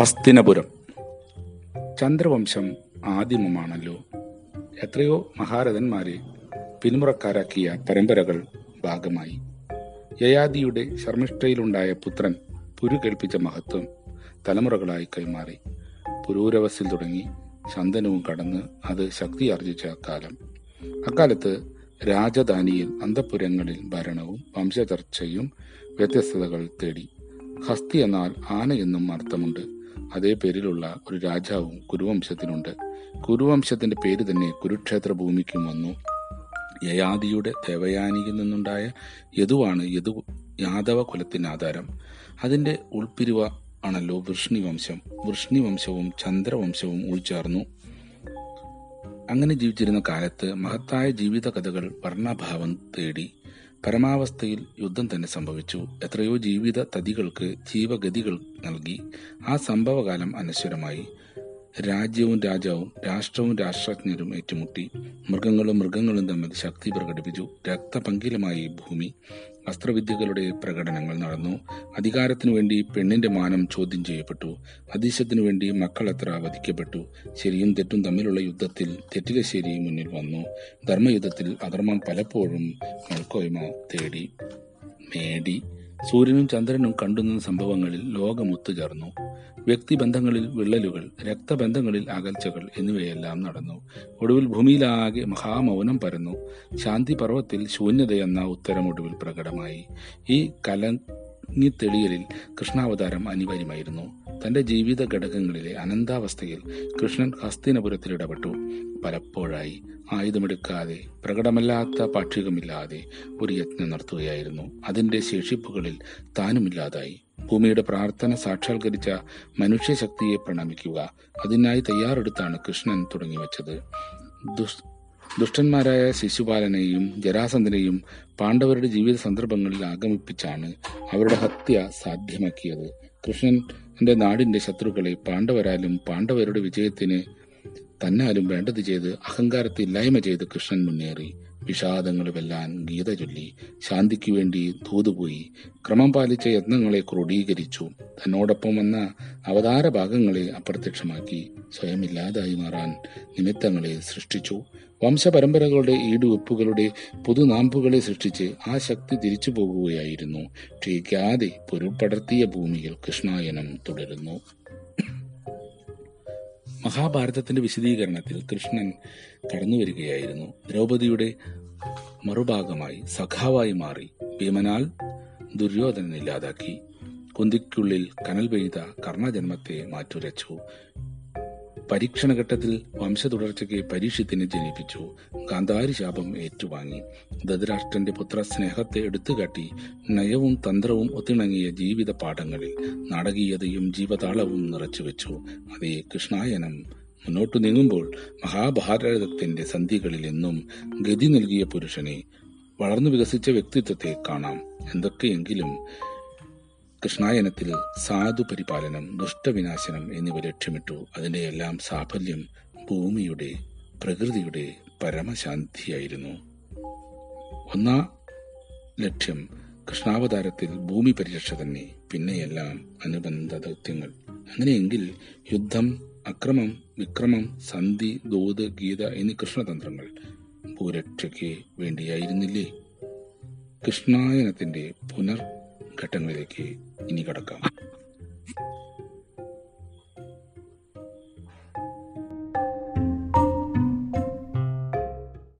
ഹസ്തിനപുരം. ചന്ദ്രവംശം ആദിമമാണല്ലോ. എത്രയോ മഹാരഥന്മാരെ പിന്മുറക്കാരാക്കിയ പരമ്പരകൾ ഭാഗമായി. യയാദിയുടെ ശർമ്മിഷ്ഠയിലുണ്ടായ പുത്രൻ പുരു കേൾപ്പിച്ച മഹത്വം തലമുറകളായി കൈമാറി. പുരൂരവസിൽ തുടങ്ങി ശന്തനവും കടന്ന് അത് ശക്തി ആർജിച്ച കാലം. അക്കാലത്ത് രാജധാനിയിൽ അന്തപുരങ്ങളിൽ ഭരണവും വംശചർച്ചയും വ്യത്യസ്തതകൾ തേടി. ഹസ്തി എന്നാൽ ആന എന്നും അർത്ഥമുണ്ട്. അതേ പേരിലുള്ള ഒരു രാജാവും കുരുവംശത്തിനുണ്ട്. കുരുവംശത്തിന്റെ പേര് തന്നെ കുരുക്ഷേത്ര ഭൂമിക്കും വന്നു യയാദിയുടെ ദേവയാനിയിൽ നിന്നുണ്ടായ യദുവാണ് യദു യാദവ കുലത്തിന് ആധാരം അതിന്റെ ഉൾപ്പിരിവ ആണല്ലോ വൃഷ്ണി വംശം വൃഷ്ണി വംശവും ചന്ദ്രവംശവും ഉൾച്ചേർന്നു അങ്ങനെ ജീവിച്ചിരുന്ന കാലത്ത് മഹത്തായ ജീവിത കഥകൾ വർണഭാവം തേടി പരമാവസ്ഥയിൽ യുദ്ധം തന്നെ സംഭവിച്ചു. എത്രയോ ജീവിത തതികൾക്ക് ജീവഗതികൾ നൽകി. ആ സംഭവകാലം അനശ്വരമായി. രാജ്യവും രാജാവും രാഷ്ട്രവും രാഷ്ട്രജ്ഞരും ഏറ്റുമുട്ടി. മൃഗങ്ങളും മൃഗങ്ങളും തമ്മിൽ ശക്തി പ്രകടിപ്പിച്ചു. രക്തപങ്കിലമായി ഭൂമി. അസ്ത്രവിദ്യകളുടെ പ്രകടനങ്ങൾ നടന്നു. അധികാരത്തിനു വേണ്ടി പെണ്ണിന്റെ മാനം ചോദ്യം ചെയ്യപ്പെട്ടു. അതീശത്തിനു വേണ്ടി മക്കൾ അത്ര വധിക്കപ്പെട്ടു. ശരിയും തെറ്റും തമ്മിലുള്ള യുദ്ധത്തിൽ തെറ്റിലെ ശരി മുന്നിൽ വന്നു. ധർമ്മയുദ്ധത്തിൽ അധർമ്മം പലപ്പോഴും മേൽക്കോയ്മ തേടി നേടി. സൂര്യനും ചന്ദ്രനും കണ്ടുന്ന സംഭവങ്ങളിൽ ലോകം ഒത്തുചേർന്നു വ്യക്തിബന്ധങ്ങളിൽ വിള്ളലുകൾ രക്തബന്ധങ്ങളിൽ അകൽച്ചകൾ എന്നിവയെല്ലാം നടന്നു. ഒടുവിൽ ഭൂമിയിലാകെ മഹാമൗനം പരന്നു. ശാന്തി പർവത്തിൽ ശൂന്യതയെന്ന ഉത്തരം ഒടുവിൽ പ്രകടമായി. ഈ കലങ്ങിത്തെളിയലിൽ കൃഷ്ണാവതാരം അനിവാര്യമായിരുന്നു. തന്റെ ജീവിത ഘടകങ്ങളിലെ അനന്താവസ്ഥയിൽ കൃഷ്ണൻ ഹസ്തിനപുരത്തിൽ ഇടപെട്ടു. പലപ്പോഴായി ആയുധമെടുക്കാതെ പ്രകടമല്ലാത്ത പാക്ഷികമില്ലാതെ ഒരു യജ്ഞം നടത്തുകയായിരുന്നു. അതിന്റെ ശേഷിപ്പുകളിൽ താനുമില്ലാതായി. ഭൂമിയുടെ പ്രാർത്ഥന സാക്ഷാത്കരിച്ച മനുഷ്യശക്തിയെ പ്രണമിക്കുക അതിനായി തയ്യാറെടുത്താണ് കൃഷ്ണൻ തുടങ്ങിവെച്ചത്. ദുഷ് ദുഷ്ടന്മാരായ ശിശുപാലനെയും ജരാസന്ധനെയും പാണ്ഡവരുടെ ജീവിത സന്ദർഭങ്ങളിൽ ആഗമിപ്പിച്ചാണ് അവരുടെ ഹത്യ സാധ്യമാക്കിയത്. കൃഷ്ണന്റെ നാടിന്റെ ശത്രുക്കളെ പാണ്ഡവരാലും പാണ്ഡവരുടെ വിജയത്തിന് തന്നാലും വേണ്ടത് ചെയ്ത് അഹങ്കാരത്തെ ഇല്ലായ്മ ചെയ്ത് കൃഷ്ണൻ മുന്നേറി. വിഷാദങ്ങൾ വെല്ലാൻ ഗീത ചൊല്ലി ശാന്തിക്ക് വേണ്ടി തൂതുപോയി. ക്രമം പാലിച്ച യത്നങ്ങളെ ക്രോഡീകരിച്ചു. തന്നോടൊപ്പം വന്ന അവതാര ഭാഗങ്ങളെ അപ്രത്യക്ഷമാക്കി സ്വയമില്ലാതായി മാറാൻ നിമിത്തങ്ങളെ സൃഷ്ടിച്ചു. വംശപരമ്പരകളുടെ ഈടുവെപ്പുകളുടെ പുതുനാമ്പുകളെ സൃഷ്ടിച്ച് ആ ശക്തി തിരിച്ചു പോകുകയായിരുന്നു ക്ഷയിക്കാതെ പൊരുൾപടർത്തിയ ഭൂമിയിൽ കൃഷ്ണായനം തുടരുന്നു. മഹാഭാരതത്തിന്റെ വിശദീകരണത്തിൽ കൃഷ്ണൻ കടന്നു വരികയായിരുന്നു ദ്രൗപദിയുടെ മറുഭാഗമായി സഖാവായി മാറി ഭീമനാൽ ദുര്യോധനൻ ഇല്ലാതാക്കി. കുന്തിക്കുള്ളിൽ കനൽ പെയ്ത കർണജന്മത്തെ മാറ്റുരച്ചു. പരീക്ഷണഘട്ടത്തിൽ വംശതുടർച്ചയ്ക്ക് പരീക്ഷത്തിന് ജനിപ്പിച്ചു. ഗാന്ധാരി ശാപം ഏറ്റുവാങ്ങി. ധൃതരാഷ്ട്രന്റെ പുത്ര സ്നേഹത്തെ എടുത്തുകാട്ടി നയവും തന്ത്രവും ഒത്തിണങ്ങിയ ജീവിത പാഠങ്ങളിൽ നാടകീയതയും ജീവതാളവും നിറച്ചുവെച്ചു. അതേ കൃഷ്ണായനം മുന്നോട്ടു നീങ്ങുമ്പോൾ മഹാഭാരതത്തിന്റെ സന്ധികളിൽ എന്നും ഗതി നൽകിയ പുരുഷനെ വളർന്നു വികസിച്ച വ്യക്തിത്വത്തെ കാണാം. എന്തൊക്കെയെങ്കിലും കൃഷ്ണായനത്തിൽ സാധു പരിപാലനം ദുഷ്ടവിനാശനം എന്നിവ ലക്ഷ്യമിട്ടു. അതിന്റെയെല്ലാം സാഫല്യം ഭൂമിയുടെ പ്രകൃതിയുടെ പരമശാന്തിയായിരുന്നു. ഒന്നാം ലക്ഷ്യം കൃഷ്ണാവതാരത്തിൽ ഭൂമി പരിരക്ഷ തന്നെ പിന്നെയെല്ലാം അനുബന്ധ ദൗത്യങ്ങൾ അങ്ങനെയെങ്കിൽ യുദ്ധം അക്രമം വിക്രമം സന്ധി ദൂത് ഗീത എന്നീ കൃഷ്ണതന്ത്രങ്ങൾ ഭൂരക്ഷയ്ക്ക് വേണ്ടിയായിരുന്നില്ലേ? കൃഷ്ണായനത്തിന്റെ പുനർ ഘട്ടങ്ങളിലേക്ക് ഇനി കടക്കാം.